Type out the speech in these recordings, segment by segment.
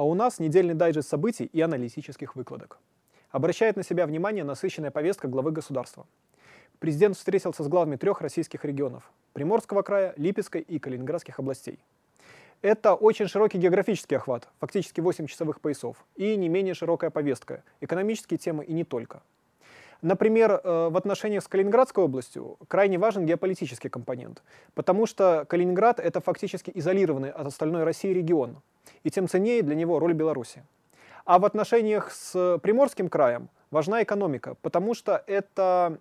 А у нас недельный дайджест событий и аналитических выкладок. Обращает на себя внимание насыщенная повестка главы государства. Президент встретился с главами трех российских регионов – Приморского края, Липецкой и Калининградских областей. Это очень широкий географический охват, фактически 8 часовых поясов, и не менее широкая повестка, экономические темы и не только. Например, э, в отношениях с Калининградской областью крайне важен геополитический компонент, потому что Калининград — это фактически изолированный от остальной России регион, и тем ценнее для него роль Беларуси. А в отношениях с Приморским краем важна экономика, потому что это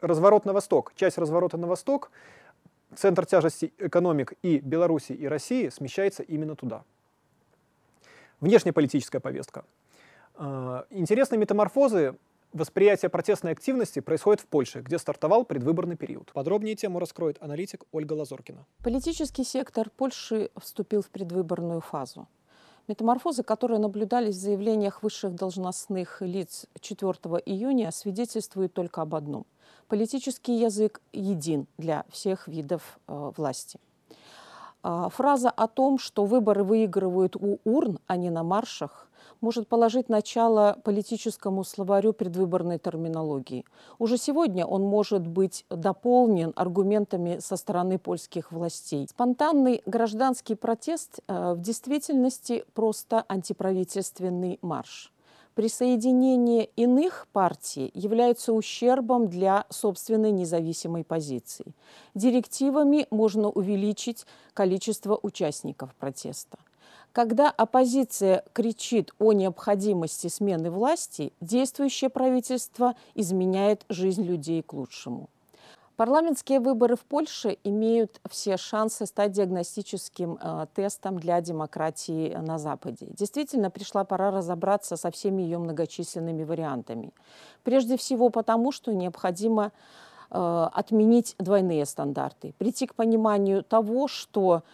разворот на восток, часть разворота на восток, центр тяжести экономик и Беларуси, и России смещается именно туда. Внешнеполитическая повестка. Э, интересные метаморфозы восприятия протестной активности происходит в Польше, где стартовал предвыборный период. Подробнее тему раскроет аналитик Ольга Лазоркина. Политический сектор Польши вступил в предвыборную фазу. Метаморфозы, которые наблюдались в заявлениях высших должностных лиц 4 июня, свидетельствуют только об одном. Политический язык един для всех видов э, власти. Э, фраза о том, что выборы выигрывают у урн, а не на маршах, может положить начало политическому словарю предвыборной терминологии. Уже сегодня он может быть дополнен аргументами со стороны польских властей. Спонтанный гражданский протест э, в действительности просто антиправительственный марш присоединение иных партий является ущербом для собственной независимой позиции. Директивами можно увеличить количество участников протеста. Когда оппозиция кричит о необходимости смены власти, действующее правительство изменяет жизнь людей к лучшему. Парламентские выборы в Польше имеют все шансы стать диагностическим э, тестом для демократии на Западе. Действительно, пришла пора разобраться со всеми ее многочисленными вариантами. Прежде всего потому, что необходимо э, отменить двойные стандарты, прийти к пониманию того, что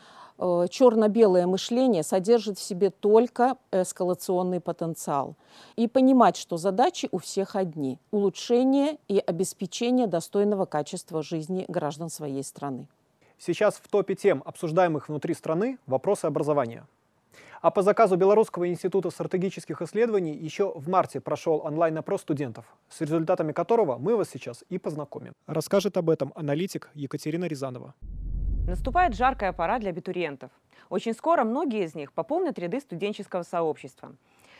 черно-белое мышление содержит в себе только эскалационный потенциал. И понимать, что задачи у всех одни – улучшение и обеспечение достойного качества жизни граждан своей страны. Сейчас в топе тем, обсуждаемых внутри страны, вопросы образования. А по заказу Белорусского института стратегических исследований еще в марте прошел онлайн-опрос студентов, с результатами которого мы вас сейчас и познакомим. Расскажет об этом аналитик Екатерина Рязанова. Наступает жаркая пора для абитуриентов. Очень скоро многие из них пополнят ряды студенческого сообщества.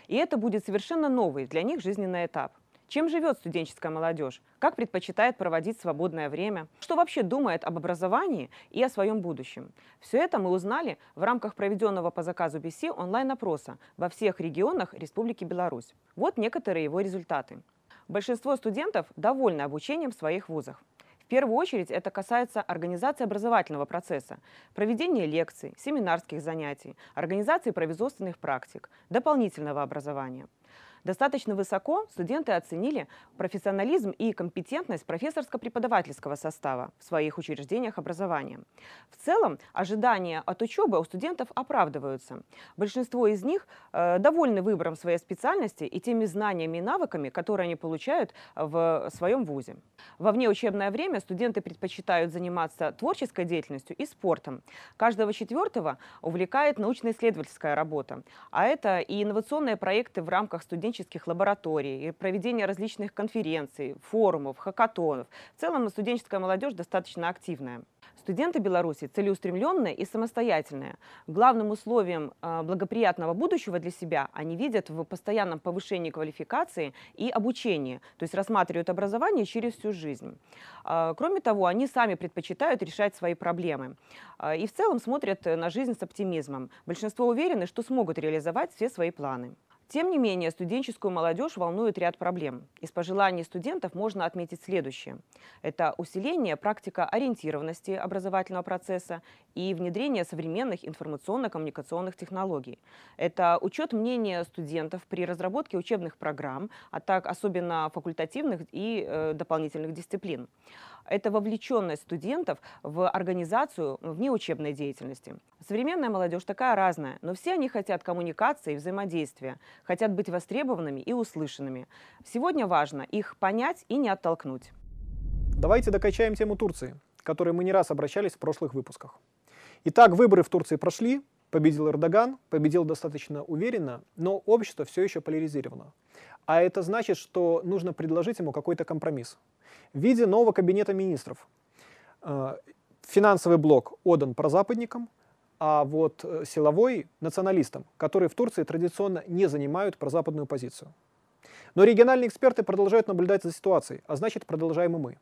И это будет совершенно новый для них жизненный этап. Чем живет студенческая молодежь? Как предпочитает проводить свободное время? Что вообще думает об образовании и о своем будущем? Все это мы узнали в рамках проведенного по заказу BC онлайн-опроса во всех регионах Республики Беларусь. Вот некоторые его результаты. Большинство студентов довольны обучением в своих вузах первую очередь это касается организации образовательного процесса, проведения лекций, семинарских занятий, организации производственных практик, дополнительного образования – Достаточно высоко студенты оценили профессионализм и компетентность профессорско-преподавательского состава в своих учреждениях образования. В целом, ожидания от учебы у студентов оправдываются. Большинство из них э, довольны выбором своей специальности и теми знаниями и навыками, которые они получают в своем вузе. Во внеучебное время студенты предпочитают заниматься творческой деятельностью и спортом. Каждого четвертого увлекает научно-исследовательская работа, а это и инновационные проекты в рамках студенческих студенческих лабораторий, и проведение различных конференций, форумов, хакатонов. В целом студенческая молодежь достаточно активная. Студенты Беларуси целеустремленные и самостоятельные. Главным условием э, благоприятного будущего для себя они видят в постоянном повышении квалификации и обучении, то есть рассматривают образование через всю жизнь. Э, кроме того, они сами предпочитают решать свои проблемы э, и в целом смотрят на жизнь с оптимизмом. Большинство уверены, что смогут реализовать все свои планы. Тем не менее, студенческую молодежь волнует ряд проблем. Из пожеланий студентов можно отметить следующее. Это усиление практика ориентированности образовательного процесса и внедрение современных информационно-коммуникационных технологий. Это учет мнения студентов при разработке учебных программ, а так особенно факультативных и э, дополнительных дисциплин это вовлеченность студентов в организацию внеучебной деятельности. Современная молодежь такая разная, но все они хотят коммуникации и взаимодействия, хотят быть востребованными и услышанными. Сегодня важно их понять и не оттолкнуть. Давайте докачаем тему Турции, к которой мы не раз обращались в прошлых выпусках. Итак, выборы в Турции прошли, Победил Эрдоган, победил достаточно уверенно, но общество все еще поляризировано. А это значит, что нужно предложить ему какой-то компромисс. В виде нового кабинета министров. Э, финансовый блок отдан прозападникам, а вот э, силовой — националистам, которые в Турции традиционно не занимают прозападную позицию. Но региональные эксперты продолжают наблюдать за ситуацией, а значит продолжаем и мы.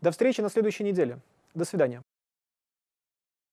До встречи на следующей неделе. До свидания.